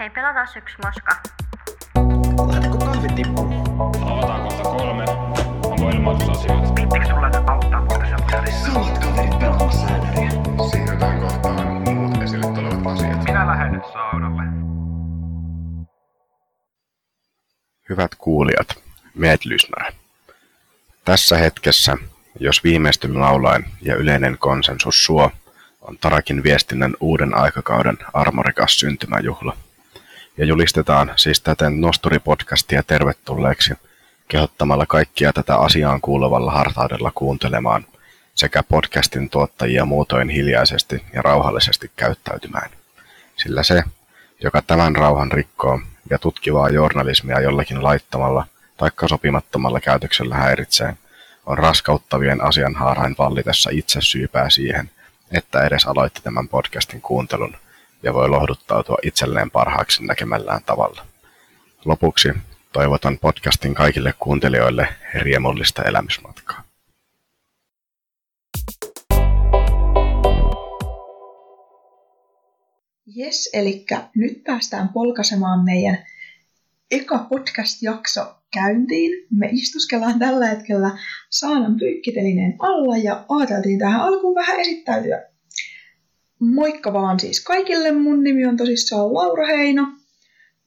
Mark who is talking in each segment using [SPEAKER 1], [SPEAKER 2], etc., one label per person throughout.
[SPEAKER 1] Hei, pelataan yksi moska.
[SPEAKER 2] Lähdetäänkö kahvit tippuun?
[SPEAKER 3] Avataan kohta kolme. Onko ilmoitusasioita?
[SPEAKER 4] Viittikö sulla auttaa muuta sellaisessa?
[SPEAKER 2] Samat kaverit pelaamassa sääneriä.
[SPEAKER 5] Siirrytään kohtaan muut esille tulevat asiat.
[SPEAKER 4] Minä lähden saunalle.
[SPEAKER 5] Hyvät kuulijat, meet lyssnare. Tässä hetkessä, jos viimeistyn laulain ja yleinen konsensus suo, on Tarakin viestinnän uuden aikakauden armorikas syntymäjuhla. Ja julistetaan siis täten Nosturi-podcastia tervetulleeksi kehottamalla kaikkia tätä asiaan kuuluvalla hartaudella kuuntelemaan sekä podcastin tuottajia muutoin hiljaisesti ja rauhallisesti käyttäytymään. Sillä se, joka tämän rauhan rikkoo ja tutkivaa journalismia jollakin laittomalla taikka sopimattomalla käytöksellä häiritsee, on raskauttavien asianhaarain vallitessa itse syypää siihen, että edes aloitti tämän podcastin kuuntelun ja voi lohduttautua itselleen parhaaksi näkemällään tavalla. Lopuksi toivotan podcastin kaikille kuuntelijoille riemullista elämysmatkaa.
[SPEAKER 6] Jes, eli nyt päästään polkasemaan meidän eka podcast-jakso käyntiin. Me istuskellaan tällä hetkellä Saanan pyykkitelineen alla ja ajateltiin tähän alkuun vähän esittäytyä. Moikka vaan siis kaikille, mun nimi on tosissaan Laura Heino.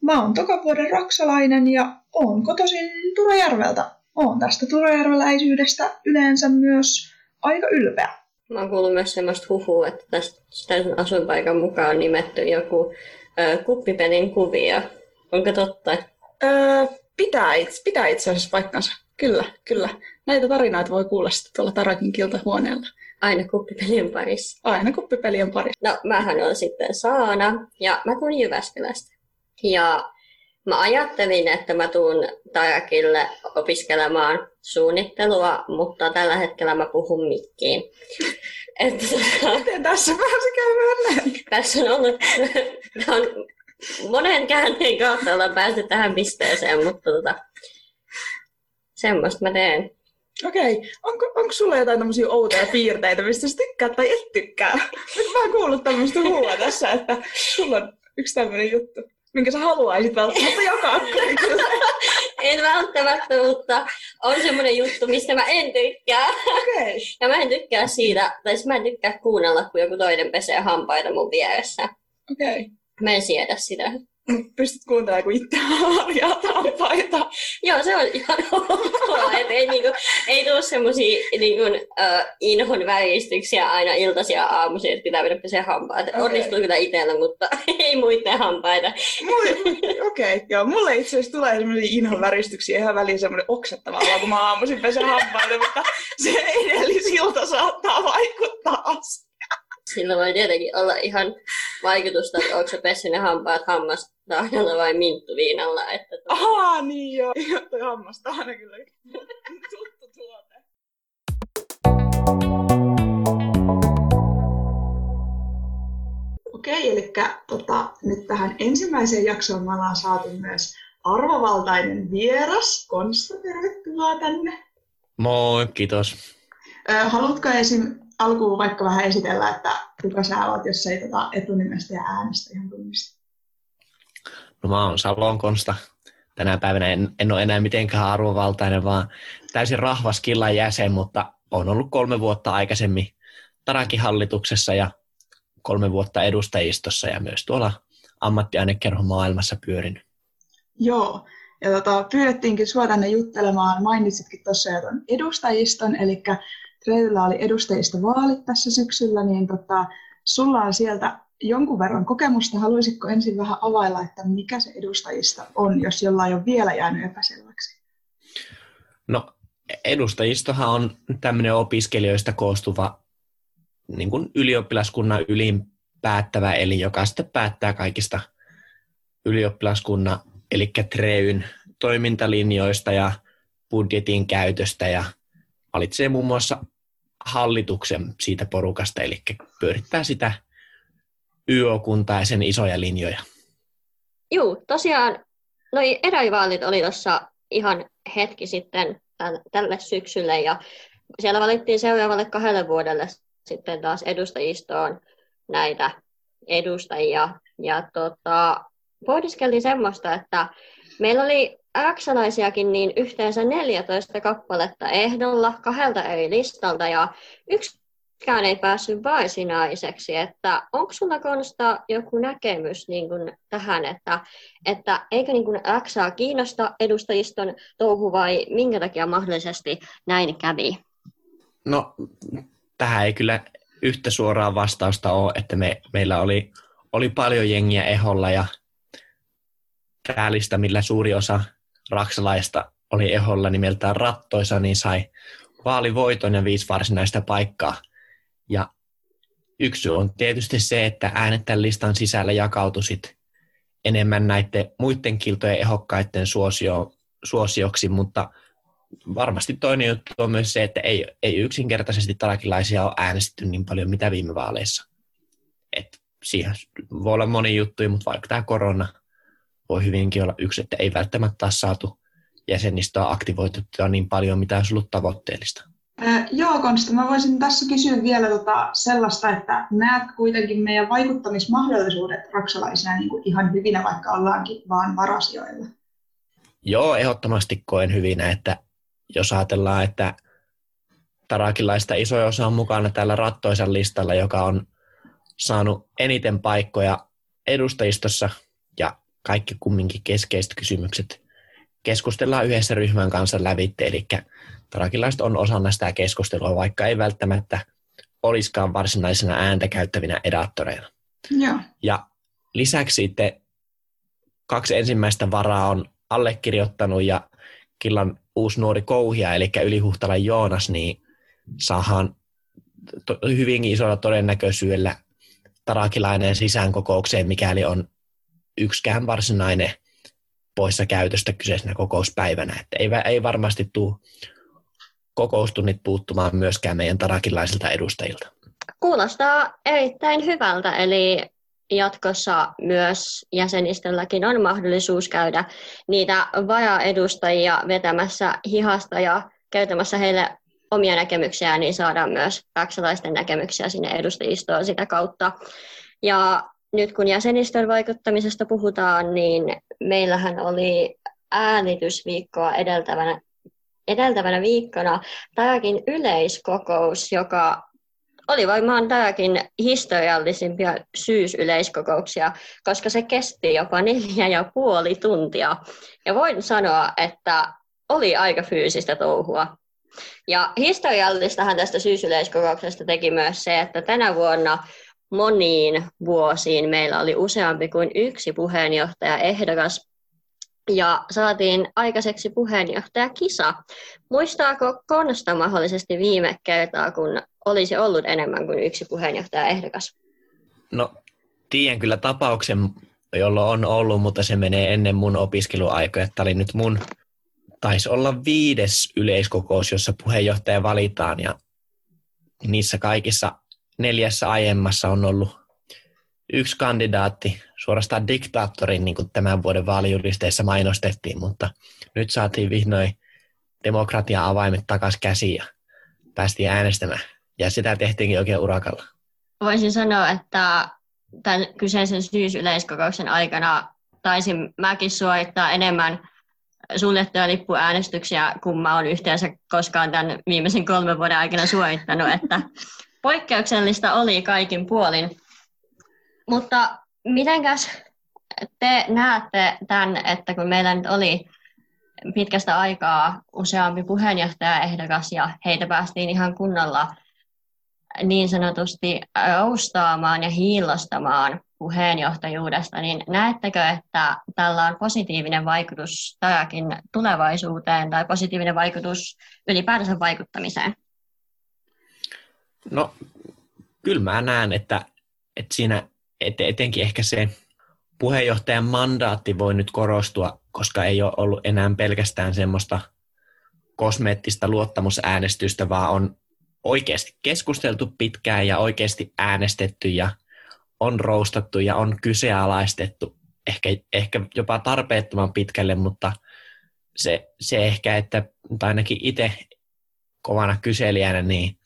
[SPEAKER 6] Mä oon tokavuoden raksalainen ja oon kotoisin Turajärveltä. Oon tästä turajärveläisyydestä yleensä myös aika ylpeä.
[SPEAKER 1] Mä oon kuullut myös semmoista huhua, että tästä asuinpaikan mukaan on nimetty joku ö, kuppipelin kuvia. Onko totta?
[SPEAKER 6] Öö, pitää, itse, pitää itse asiassa paikkansa. Kyllä, kyllä. Näitä tarinoita voi kuulla sitten tuolla Tarakin kiltahuoneella.
[SPEAKER 1] Aina kuppipelien parissa.
[SPEAKER 6] Aina kuppipelien parissa.
[SPEAKER 1] No, mähän on sitten Saana ja mä tuun Jyväskylästä. Ja mä ajattelin, että mä tuun Tarakille opiskelemaan suunnittelua, mutta tällä hetkellä mä puhun mikkiin. Että, tota,
[SPEAKER 6] Miten tässä pääsi käymään
[SPEAKER 1] tässä on ollut on monen käänteen kautta ollaan päästy tähän pisteeseen, mutta tota, semmoista mä teen.
[SPEAKER 6] Okei, onko, onko sulla jotain tämmöisiä outoja piirteitä, mistä sä tykkäät tai et tykkää? Nyt mä oon kuullut tämmöistä huua tässä, että sulla on yksi tämmöinen juttu, minkä sä haluaisit välttämättä jakaa.
[SPEAKER 1] En välttämättä, mutta on semmoinen juttu, mistä mä en tykkää.
[SPEAKER 6] Okei.
[SPEAKER 1] Ja mä en tykkää siitä, tai siis mä en tykkää kuunnella, kun joku toinen pesee hampaita mun vieressä.
[SPEAKER 6] Okei.
[SPEAKER 1] Mä en siedä sitä.
[SPEAKER 6] Pystyt kuuntelemaan, kun itse harjaa hampaita.
[SPEAKER 1] Joo, se on ihan ok, että ei, niinku, ei tule semmosia niinku, uh, inhon väristyksiä aina iltaisin ja aamuisin, että pitää mennä pesee hampaita. Okay. Onnistuu kyllä itsellä, mutta ei muiden hampaita.
[SPEAKER 6] Okei, okay, joo. Mulle itse asiassa tulee semmoisia inhon väristyksiä ihan väliin semmoinen oksettava olo, kun mä aamuisin pesen hampaita, mutta se edellisilta saattaa vaikuttaa asiaan.
[SPEAKER 1] Sillä voi tietenkin olla ihan vaikutusta, että onko se pessyt ne hampaat hammastahdalla vai minttuviinalla. Että tota-
[SPEAKER 6] Ahaa, niin joo. Joo, toi hammasta aina kyllä tuttu tuote. Okei, eli tota, nyt tähän ensimmäiseen jaksoon me ollaan saatu myös arvovaltainen vieras. Konsta, tervetuloa tänne.
[SPEAKER 2] Moi, kiitos.
[SPEAKER 6] Haluatko esim. Alkuun vaikka vähän esitellä, että kuka sä oot, jos ei tota etunimestä ja äänestä ihan tunnista?
[SPEAKER 2] No mä oon Salon Konsta. Tänä päivänä en, en ole enää mitenkään arvovaltainen, vaan täysin rahvas killan jäsen, mutta on ollut kolme vuotta aikaisemmin Tarakin hallituksessa ja kolme vuotta edustajistossa ja myös tuolla ammattiainekerhon maailmassa pyörinyt.
[SPEAKER 6] Joo, ja tota, pyydettiinkin sua tänne juttelemaan. Mainitsitkin tuossa jo ton edustajiston, eli Treyllä oli edustajistovaalit tässä syksyllä, niin tota, sulla on sieltä jonkun verran kokemusta. Haluaisitko ensin vähän availla, että mikä se edustajista on, jos jollain on vielä jäänyt epäselväksi?
[SPEAKER 2] No edustajistohan on tämmöinen opiskelijoista koostuva niin kuin ylioppilaskunnan ylin päättävä elin, joka sitten päättää kaikista ylioppilaskunnan, eli TREYn toimintalinjoista ja budjetin käytöstä ja valitsee muun muassa hallituksen siitä porukasta, eli pyörittää sitä YO-kuntaa ja sen isoja linjoja.
[SPEAKER 1] Juu, tosiaan noi eräivaalit oli tuossa ihan hetki sitten täl- tälle syksylle ja siellä valittiin seuraavalle kahdelle vuodelle sitten taas edustajistoon näitä edustajia. Ja tota, pohdiskeltiin semmoista, että meillä oli X-alaisiakin niin yhteensä 14 kappaletta ehdolla kahdelta eri listalta ja yksikään ei päässyt varsinaiseksi. Että onko sulla Konsta joku näkemys niin kuin tähän, että, että eikö niin kuin Xaa kiinnosta edustajiston touhu vai minkä takia mahdollisesti näin kävi?
[SPEAKER 2] No, tähän ei kyllä yhtä suoraa vastausta ole, että me, meillä oli, oli paljon jengiä eholla ja tämä lista, millä suuri osa raksalaista oli eholla nimeltään Rattoisa, niin sai vaalivoiton ja viisi varsinaista paikkaa. Ja yksi on tietysti se, että äänet tämän listan sisällä jakautui sit enemmän näiden muiden kiltojen ehokkaiden suosio, suosioksi, mutta varmasti toinen juttu on myös se, että ei, ei yksinkertaisesti tarakilaisia ole äänestetty niin paljon mitä viime vaaleissa. Et siihen voi olla moni juttu, mutta vaikka tämä korona voi hyvinkin olla yksi, että ei välttämättä ole saatu jäsenistöä aktivoitettua niin paljon, mitä olisi ollut tavoitteellista.
[SPEAKER 6] Äh, joo, Konsta, mä voisin tässä kysyä vielä tota sellaista, että näet kuitenkin meidän vaikuttamismahdollisuudet raksalaisina niin kuin ihan hyvinä, vaikka ollaankin vaan varasioilla?
[SPEAKER 2] Joo, ehdottomasti koen hyvinä, että jos ajatellaan, että tarakilaista iso osa on mukana tällä rattoisan listalla, joka on saanut eniten paikkoja edustajistossa kaikki kumminkin keskeiset kysymykset keskustellaan yhdessä ryhmän kanssa lävitte, eli tarakilaiset on osana sitä keskustelua, vaikka ei välttämättä olisikaan varsinaisena ääntä käyttävinä edaattoreina.
[SPEAKER 6] Joo.
[SPEAKER 2] Ja lisäksi sitten kaksi ensimmäistä varaa on allekirjoittanut ja Killan uusi nuori kouhia, eli Ylihuhtalan Joonas, niin saadaan to- hyvinkin isolla todennäköisyydellä tarakilainen sisäänkokoukseen, mikäli on yksikään varsinainen poissa käytöstä kyseisenä kokouspäivänä. Että ei, ei varmasti tule kokoustunnit puuttumaan myöskään meidän tarakilaisilta edustajilta.
[SPEAKER 1] Kuulostaa erittäin hyvältä, eli jatkossa myös jäsenistölläkin on mahdollisuus käydä niitä vaja-edustajia vetämässä hihasta ja käytämässä heille omia näkemyksiä, niin saadaan myös saksalaisten näkemyksiä sinne edustajistoon sitä kautta. Ja nyt kun jäsenistön vaikuttamisesta puhutaan, niin meillähän oli äänitysviikkoa edeltävänä, edeltävänä viikkona tämäkin yleiskokous, joka oli varmaan tämäkin historiallisimpia syysyleiskokouksia, koska se kesti jopa neljä ja puoli tuntia. Ja voin sanoa, että oli aika fyysistä touhua. Ja historiallistahan tästä syysyleiskokouksesta teki myös se, että tänä vuonna moniin vuosiin meillä oli useampi kuin yksi puheenjohtaja ehdokas ja saatiin aikaiseksi puheenjohtajakisa. Muistaako Konsta mahdollisesti viime kertaa, kun olisi ollut enemmän kuin yksi puheenjohtaja ehdokas?
[SPEAKER 2] No, tiedän kyllä tapauksen, jolla on ollut, mutta se menee ennen mun opiskeluaikoja. Tämä oli nyt mun, taisi olla viides yleiskokous, jossa puheenjohtaja valitaan ja niissä kaikissa neljässä aiemmassa on ollut yksi kandidaatti, suorastaan diktaattorin, niin kuin tämän vuoden vaalijulisteissa mainostettiin, mutta nyt saatiin vihdoin demokratian avaimet takaisin käsiin ja päästiin äänestämään. Ja sitä tehtiinkin oikein urakalla.
[SPEAKER 1] Voisin sanoa, että tämän kyseisen syysyleiskokouksen aikana taisin mäkin suorittaa enemmän suljettuja lippuäänestyksiä, kun mä olen yhteensä koskaan tämän viimeisen kolmen vuoden aikana suorittanut, että poikkeuksellista oli kaikin puolin. Mutta mitenkäs te näette tämän, että kun meillä nyt oli pitkästä aikaa useampi puheenjohtajaehdokas ja heitä päästiin ihan kunnolla niin sanotusti roustaamaan ja hiilostamaan puheenjohtajuudesta, niin näettekö, että tällä on positiivinen vaikutus tämäkin tulevaisuuteen tai positiivinen vaikutus ylipäätänsä vaikuttamiseen?
[SPEAKER 2] No, kyllä mä näen, että, että siinä et, etenkin ehkä se puheenjohtajan mandaatti voi nyt korostua, koska ei ole ollut enää pelkästään semmoista kosmeettista luottamusäänestystä, vaan on oikeasti keskusteltu pitkään ja oikeasti äänestetty ja on roustattu ja on kyseenalaistettu ehkä, ehkä jopa tarpeettoman pitkälle, mutta se, se ehkä, että tai ainakin itse kovana kyselijänä, niin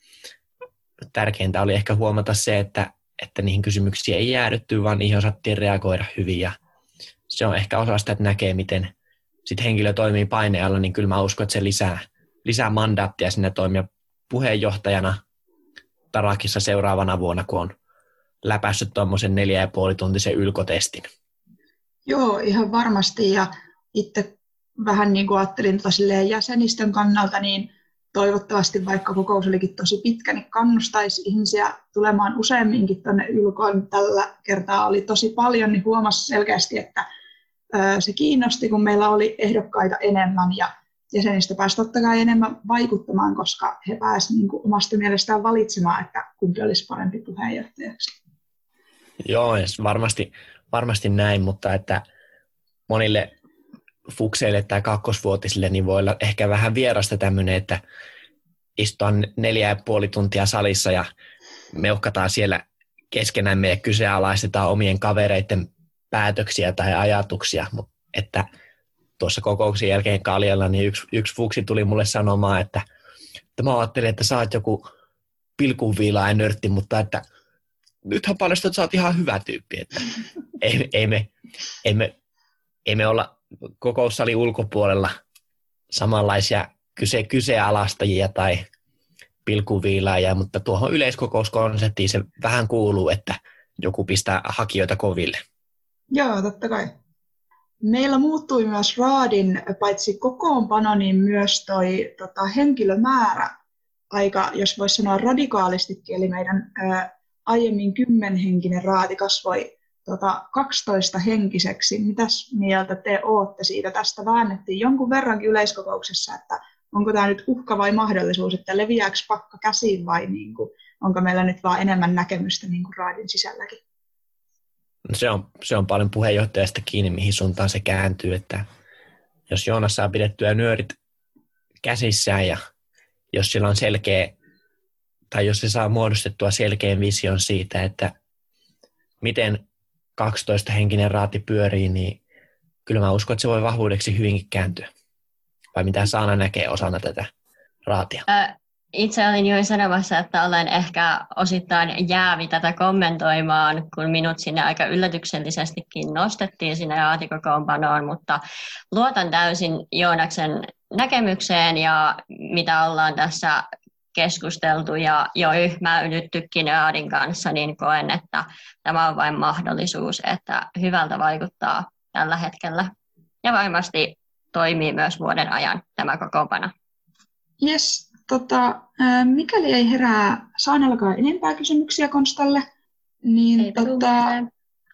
[SPEAKER 2] tärkeintä oli ehkä huomata se, että, että niihin kysymyksiin ei jäädytty, vaan niihin osattiin reagoida hyvin ja se on ehkä osa sitä, että näkee, miten sit henkilö toimii painealla, niin kyllä mä uskon, että se lisää, lisää mandaattia sinne toimia puheenjohtajana Tarakissa seuraavana vuonna, kun on läpässyt tuommoisen neljä ja puoli tuntisen ylkotestin.
[SPEAKER 6] Joo, ihan varmasti. Ja itse vähän niin kuin ajattelin tota jäsenistön kannalta, niin toivottavasti, vaikka kokous olikin tosi pitkä, niin kannustaisi ihmisiä tulemaan useamminkin tuonne ylkoon. Tällä kertaa oli tosi paljon, niin huomasi selkeästi, että se kiinnosti, kun meillä oli ehdokkaita enemmän ja jäsenistä pääsi totta kai enemmän vaikuttamaan, koska he pääsivät niin omasta mielestään valitsemaan, että kumpi olisi parempi puheenjohtajaksi.
[SPEAKER 2] Joo, varmasti, varmasti näin, mutta että monille fukseille tai kakkosvuotisille niin voi olla ehkä vähän vierasta tämmöinen, että istutaan neljä ja puoli tuntia salissa ja meuhkataan siellä keskenämme ja kyseenalaistetaan omien kavereiden päätöksiä tai ajatuksia, mutta että tuossa kokouksen jälkeen Kaljalla niin yksi, yksi fuksi tuli mulle sanomaan, että, että mä ajattelin, että sä oot joku pilkunviilaa ja nörtti, mutta että nythän paljastuu, että sä oot ihan hyvä tyyppi, että ei, ei, me, ei, me, ei me olla kokoussalin ulkopuolella samanlaisia kyse, kysealastajia tai pilkuviilaajia, mutta tuohon yleiskokouskonseptiin se vähän kuuluu, että joku pistää hakijoita koville.
[SPEAKER 6] Joo, totta kai. Meillä muuttui myös Raadin paitsi kokoonpano, niin myös toi tota, henkilömäärä aika, jos voisi sanoa radikaalistikin, eli meidän ää, aiemmin kymmenhenkinen raati kasvoi tota, 12 henkiseksi. Mitäs mieltä te olette siitä? Tästä väännettiin jonkun verrankin yleiskokouksessa, että onko tämä nyt uhka vai mahdollisuus, että leviääkö pakka käsiin vai niin kuin, onko meillä nyt vaan enemmän näkemystä niin kuin raadin sisälläkin?
[SPEAKER 2] No se, on, se on paljon puheenjohtajasta kiinni, mihin suuntaan se kääntyy, että jos Joonas saa pidettyä nyörit käsissään ja jos sillä on selkeä, tai jos se saa muodostettua selkeän vision siitä, että miten 12-henkinen raati pyörii, niin kyllä mä uskon, että se voi vahvuudeksi hyvinkin kääntyä. Vai mitä Saana näkee osana tätä raatia?
[SPEAKER 1] Itse olin jo sanomassa, että olen ehkä osittain jäävi tätä kommentoimaan, kun minut sinne aika yllätyksellisestikin nostettiin sinne raatikokoonpanoon, mutta luotan täysin Joonaksen näkemykseen ja mitä ollaan tässä keskusteltu ja jo yhmäydyttykin Raadin kanssa, niin koen, että tämä on vain mahdollisuus, että hyvältä vaikuttaa tällä hetkellä. Ja varmasti toimii myös vuoden ajan tämä kokoonpano.
[SPEAKER 6] Yes, tota, mikäli ei herää Saanallakaan enempää kysymyksiä Konstalle, niin tota,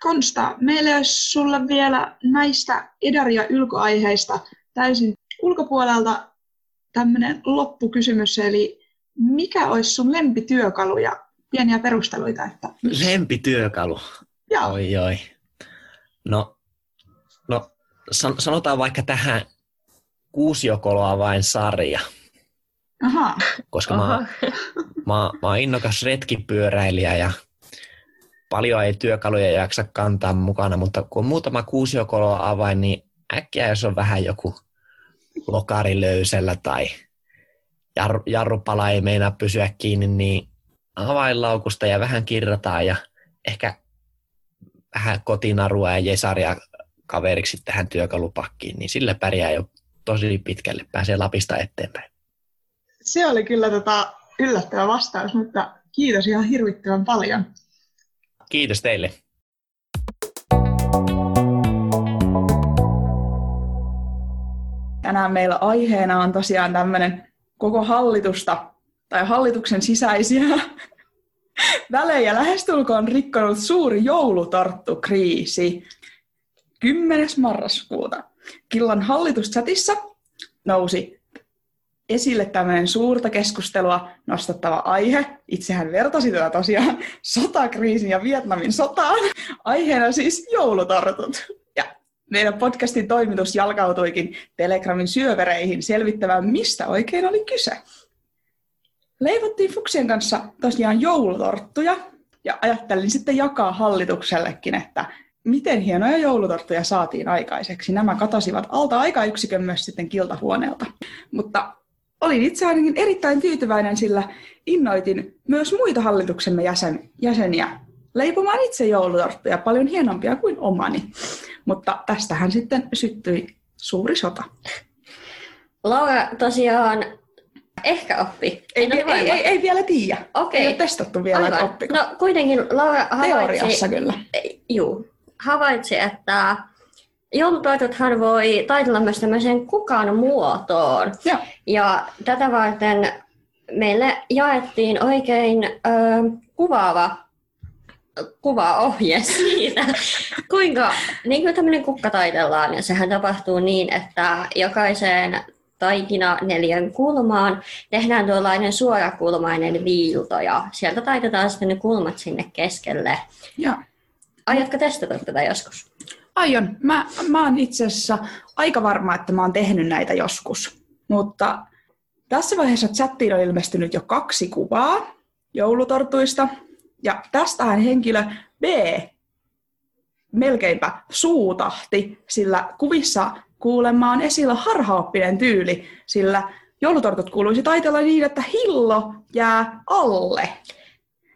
[SPEAKER 6] Konsta, meillä olisi sulle vielä näistä edari- ja ylkoaiheista täysin ulkopuolelta tämmöinen loppukysymys, eli mikä olisi sun lempityökalu ja pieniä perusteluita? Että...
[SPEAKER 2] Lempityökalu?
[SPEAKER 6] Joo.
[SPEAKER 2] Oi, oi. No, no sanotaan vaikka tähän kuusiokoloa vain sarja.
[SPEAKER 6] Aha.
[SPEAKER 2] Koska Aha. Mä, mä, mä oon innokas retkipyöräilijä ja paljon ei työkaluja jaksa kantaa mukana, mutta kun on muutama kuusiokoloa avain, niin äkkiä jos on vähän joku lokari löysellä tai jarru, jarrupala ei meinaa pysyä kiinni, niin avainlaukusta ja vähän kirrataan ja ehkä vähän kotinarua ja jesaria kaveriksi tähän työkalupakkiin, niin sillä pärjää jo tosi pitkälle, pääsee Lapista eteenpäin.
[SPEAKER 6] Se oli kyllä tota yllättävä vastaus, mutta kiitos ihan hirvittävän paljon.
[SPEAKER 2] Kiitos teille.
[SPEAKER 6] Tänään meillä aiheena on tosiaan tämmöinen koko hallitusta tai hallituksen sisäisiä välejä lähestulkoon rikkonut suuri joulutorttukriisi. 10. marraskuuta Killan hallituschatissa nousi esille tämmöinen suurta keskustelua nostattava aihe. Itsehän vertasi tätä tosiaan sotakriisin ja Vietnamin sotaan. Aiheena siis joulutortut. Meidän podcastin toimitus jalkautuikin Telegramin syövereihin selvittämään, mistä oikein oli kyse. Leivottiin Fuksien kanssa tosiaan joulutorttuja ja ajattelin sitten jakaa hallituksellekin, että miten hienoja joulutorttuja saatiin aikaiseksi. Nämä katasivat alta aikayksikön myös sitten kiltahuoneelta. Mutta olin itse ainakin erittäin tyytyväinen, sillä innoitin myös muita hallituksemme jäsen, jäseniä leipomaan itse joulutorttuja paljon hienompia kuin omani. Mutta tästähän sitten syttyi suuri sota.
[SPEAKER 1] Laura tosiaan ehkä oppi.
[SPEAKER 6] Ei, ei, ei, ei, ei vielä tiedä.
[SPEAKER 1] Okei.
[SPEAKER 6] Ei ole testattu vielä, että oppiko.
[SPEAKER 1] No kuitenkin Laura havaitsi,
[SPEAKER 6] Teoriassa kyllä.
[SPEAKER 1] juu, havaitsi, että joulutoituthan voi taitella myös tämmöiseen kukan muotoon.
[SPEAKER 6] Joo.
[SPEAKER 1] Ja tätä varten meille jaettiin oikein ö, kuvaava kuvaohje siitä, kuinka niin kuin tämmöinen kukka taitellaan. Ja sehän tapahtuu niin, että jokaiseen taikina neljän kulmaan tehdään tuollainen suorakulmainen viilto ja sieltä taitetaan sitten ne kulmat sinne keskelle.
[SPEAKER 6] Joo.
[SPEAKER 1] Aiotko testata tätä joskus?
[SPEAKER 6] Aion. Mä, mä oon itse asiassa aika varma, että mä oon tehnyt näitä joskus. Mutta tässä vaiheessa chattiin on ilmestynyt jo kaksi kuvaa joulutortuista. Ja tästähän henkilö B melkeinpä suutahti, sillä kuvissa kuulemma on esillä harhaoppinen tyyli, sillä joulutortut kuuluisi taitella niin, että hillo jää alle.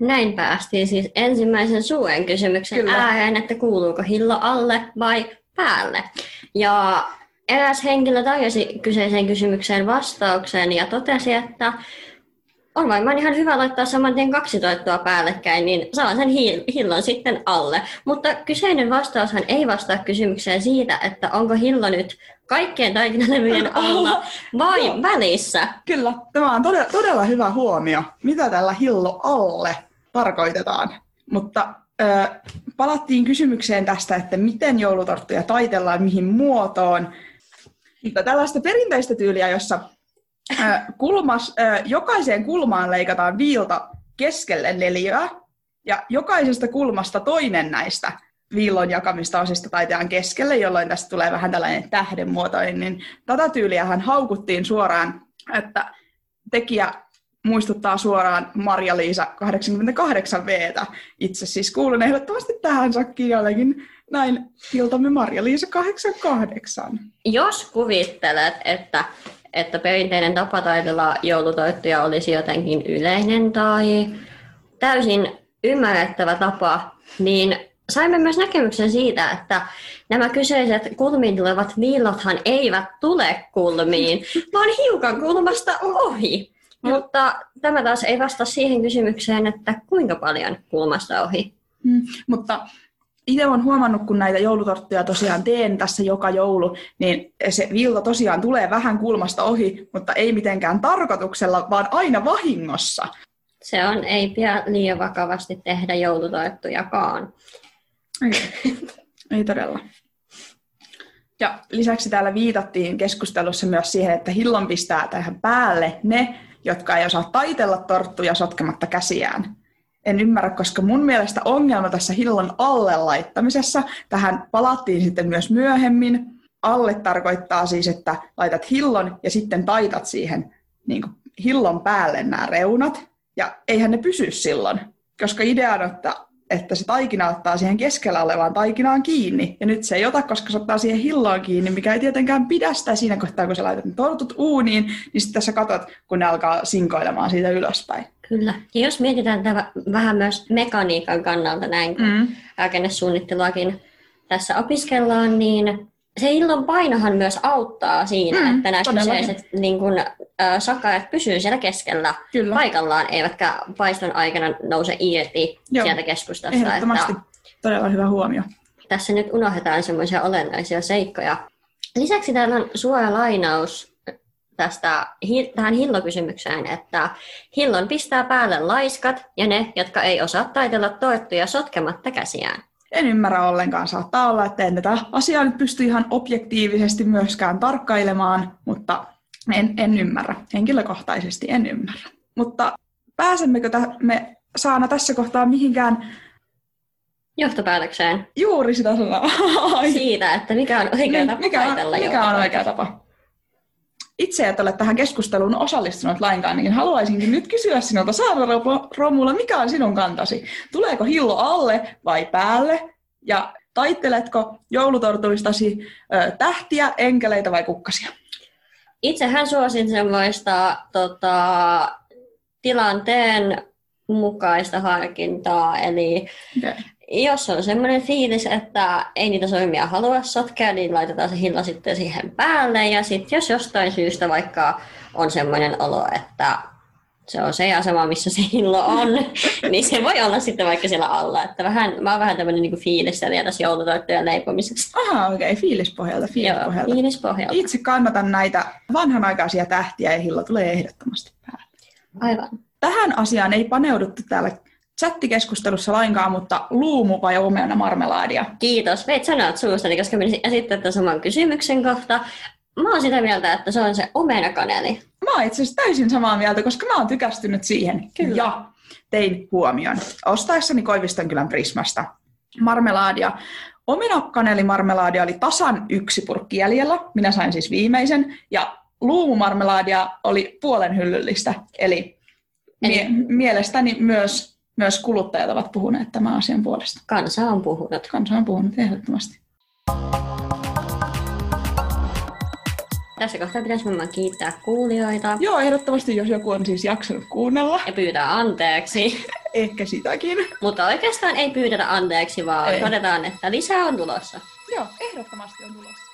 [SPEAKER 1] Näin päästiin siis ensimmäisen suuren kysymyksen
[SPEAKER 6] Kyllä.
[SPEAKER 1] ääreen, että kuuluuko hillo alle vai päälle. Ja eräs henkilö tarjosi kyseiseen kysymykseen vastauksen ja totesi, että on varmaan ihan hyvä laittaa saman tien kaksi toittoa päällekkäin, niin saa sen hi- hillon sitten alle. Mutta kyseinen vastaushan ei vastaa kysymykseen siitä, että onko hillo nyt kaikkien taikinalevyjen alla vai
[SPEAKER 6] Joo.
[SPEAKER 1] välissä.
[SPEAKER 6] Kyllä, tämä on todella, todella hyvä huomio, mitä tällä hillo alle tarkoitetaan. Mutta ö, palattiin kysymykseen tästä, että miten joulutorttuja taitellaan, mihin muotoon. Mutta tällaista perinteistä tyyliä, jossa kulmas, jokaiseen kulmaan leikataan viilta keskelle neliöä, ja jokaisesta kulmasta toinen näistä viillon jakamista osista taitetaan keskelle, jolloin tästä tulee vähän tällainen tähdenmuotoinen, niin tätä tyyliähän haukuttiin suoraan, että tekijä muistuttaa suoraan Marja-Liisa 88 v Itse siis kuulun ehdottomasti tähän sakkiin jollekin näin iltamme Marja-Liisa 88.
[SPEAKER 1] Jos kuvittelet, että, että perinteinen tapa taitella joulutoittuja olisi jotenkin yleinen tai täysin ymmärrettävä tapa, niin saimme myös näkemyksen siitä, että nämä kyseiset kulmiin tulevat viillothan eivät tule kulmiin, vaan hiukan kulmasta ohi. Mutta tämä taas ei vastaa siihen kysymykseen, että kuinka paljon kulmasta ohi.
[SPEAKER 6] Mm, mutta itse olen huomannut, kun näitä joulutorttuja tosiaan teen tässä joka joulu, niin se viilto tosiaan tulee vähän kulmasta ohi, mutta ei mitenkään tarkoituksella, vaan aina vahingossa.
[SPEAKER 1] Se on, ei pidä liian vakavasti tehdä joulutoittujakaan.
[SPEAKER 6] Ei, ei todella. Ja lisäksi täällä viitattiin keskustelussa myös siihen, että hillon pistää tähän päälle ne, jotka ei osaa taitella torttuja sotkematta käsiään. En ymmärrä, koska mun mielestä ongelma tässä hillon alle laittamisessa, tähän palattiin sitten myös myöhemmin, alle tarkoittaa siis, että laitat hillon ja sitten taitat siihen niin kuin hillon päälle nämä reunat, ja eihän ne pysy silloin, koska idea on, että että se taikina ottaa siihen keskellä olevaan taikinaan kiinni. Ja nyt se ei ota, koska se ottaa siihen hilloon kiinni, mikä ei tietenkään pidä sitä siinä kohtaa, kun sä laitat ne tortut uuniin, niin sitten sä katot, kun ne alkaa sinkoilemaan siitä ylöspäin.
[SPEAKER 1] Kyllä. Ja jos mietitään tätä vähän myös mekaniikan kannalta näin, kun
[SPEAKER 6] Mm.
[SPEAKER 1] rakennesuunnitteluakin tässä opiskellaan, niin se illon painohan myös auttaa siinä,
[SPEAKER 6] Mm,
[SPEAKER 1] että nämä
[SPEAKER 6] todellakin.
[SPEAKER 1] kyseiset niin kun, äh, sakaat pysyy siellä keskellä
[SPEAKER 6] Kyllä,
[SPEAKER 1] paikallaan, eivätkä paiston aikana nouse irti
[SPEAKER 6] Joo,
[SPEAKER 1] sieltä keskustasta.
[SPEAKER 6] ehdottomasti.
[SPEAKER 1] Että
[SPEAKER 6] Todella hyvä huomio.
[SPEAKER 1] tässä nyt unohdetaan semmoisia olennaisia seikkoja. Lisäksi täällä on suora lainaus tästä, tähän hillokysymykseen, että hillon pistää päälle laiskat ja ne, jotka ei osaa taitella torttuja sotkematta käsiään.
[SPEAKER 6] En ymmärrä ollenkaan. Saattaa olla, että en tätä asiaa nyt pysty ihan objektiivisesti myöskään tarkkailemaan, mutta en, en ymmärrä. Henkilökohtaisesti en ymmärrä. Mutta pääsemmekö tä- me Saana tässä kohtaa mihinkään
[SPEAKER 1] Johtopäätökseen
[SPEAKER 6] juuri sitä sanaa? Ai.
[SPEAKER 1] siitä, että mikä on oikea
[SPEAKER 6] Niin,
[SPEAKER 1] tapa
[SPEAKER 6] mikä, on,
[SPEAKER 1] taitella
[SPEAKER 6] mikä on oikea tapa? Itse et ole tähän keskusteluun osallistunut lainkaan, niin haluaisinkin nyt kysyä sinulta, Saara Romulla, mikä on sinun kantasi? Tuleeko hillo alle vai päälle? Ja taitteletko joulutortuistasi ö, tähtiä, enkeleitä vai kukkasia?
[SPEAKER 1] Itsehän suosin semmoista tota, tilanteen mukaista harkintaa, eli
[SPEAKER 6] Okay.
[SPEAKER 1] Jos on semmoinen fiilis, että ei niitä soimia halua sotkea, niin laitetaan se hilla sitten siihen päälle. Ja sitten jos jostain syystä vaikka on semmoinen olo, että se on se asema, missä se hillo on, niin se voi olla sitten vaikka siellä alla. Että vähän, mä oon vähän tämmöinen niin fiilistelijä tässä joulutoittojen leipomisessa.
[SPEAKER 6] Aha, okei, okay. fiilispohjalta,
[SPEAKER 1] Joo,
[SPEAKER 6] fiilispohjalta.
[SPEAKER 1] fiilispohjalta.
[SPEAKER 6] Itse kannatan näitä vanhanaikaisia tähtiä ja hillo tulee ehdottomasti päälle.
[SPEAKER 1] Aivan.
[SPEAKER 6] Tähän asiaan ei paneuduttu täällä chattikeskustelussa lainkaan, mutta luumu vai omena marmelaadia?
[SPEAKER 1] Kiitos. Veit sanat suustani, koska menisin esittää tämän saman kysymyksen kohta. Mä oon sitä mieltä, että se on se omenakaneli.
[SPEAKER 6] Mä oon itse asiassa täysin samaa mieltä, koska mä oon tykästynyt siihen.
[SPEAKER 1] Kyllä.
[SPEAKER 6] Ja tein huomion. Ostaessani Koivistonkylän Prismasta marmelaadia. Omenakanelimarmelaadia oli tasan yksi purkki jäljellä. Minä sain siis viimeisen. Ja luumumarmelaadia oli puolen hyllyllistä. Eli, mie-
[SPEAKER 1] Eli-
[SPEAKER 6] mielestäni myös, myös kuluttajat ovat puhuneet tämän asian puolesta.
[SPEAKER 1] Kansa on puhunut.
[SPEAKER 6] Kansa on puhunut ehdottomasti.
[SPEAKER 1] Tässä kohtaa pitäisi varmaan kiittää kuulijoita
[SPEAKER 6] Joo, ehdottomasti, jos joku on siis jaksanut kuunnella.
[SPEAKER 1] ja pyytää anteeksi.
[SPEAKER 6] Ehkä sitäkin.
[SPEAKER 1] Mutta oikeastaan ei pyydetä anteeksi, vaan
[SPEAKER 6] Ei.
[SPEAKER 1] todetaan, että lisää on tulossa.
[SPEAKER 6] Joo, ehdottomasti on tulossa.